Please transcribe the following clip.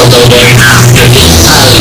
all the way after this.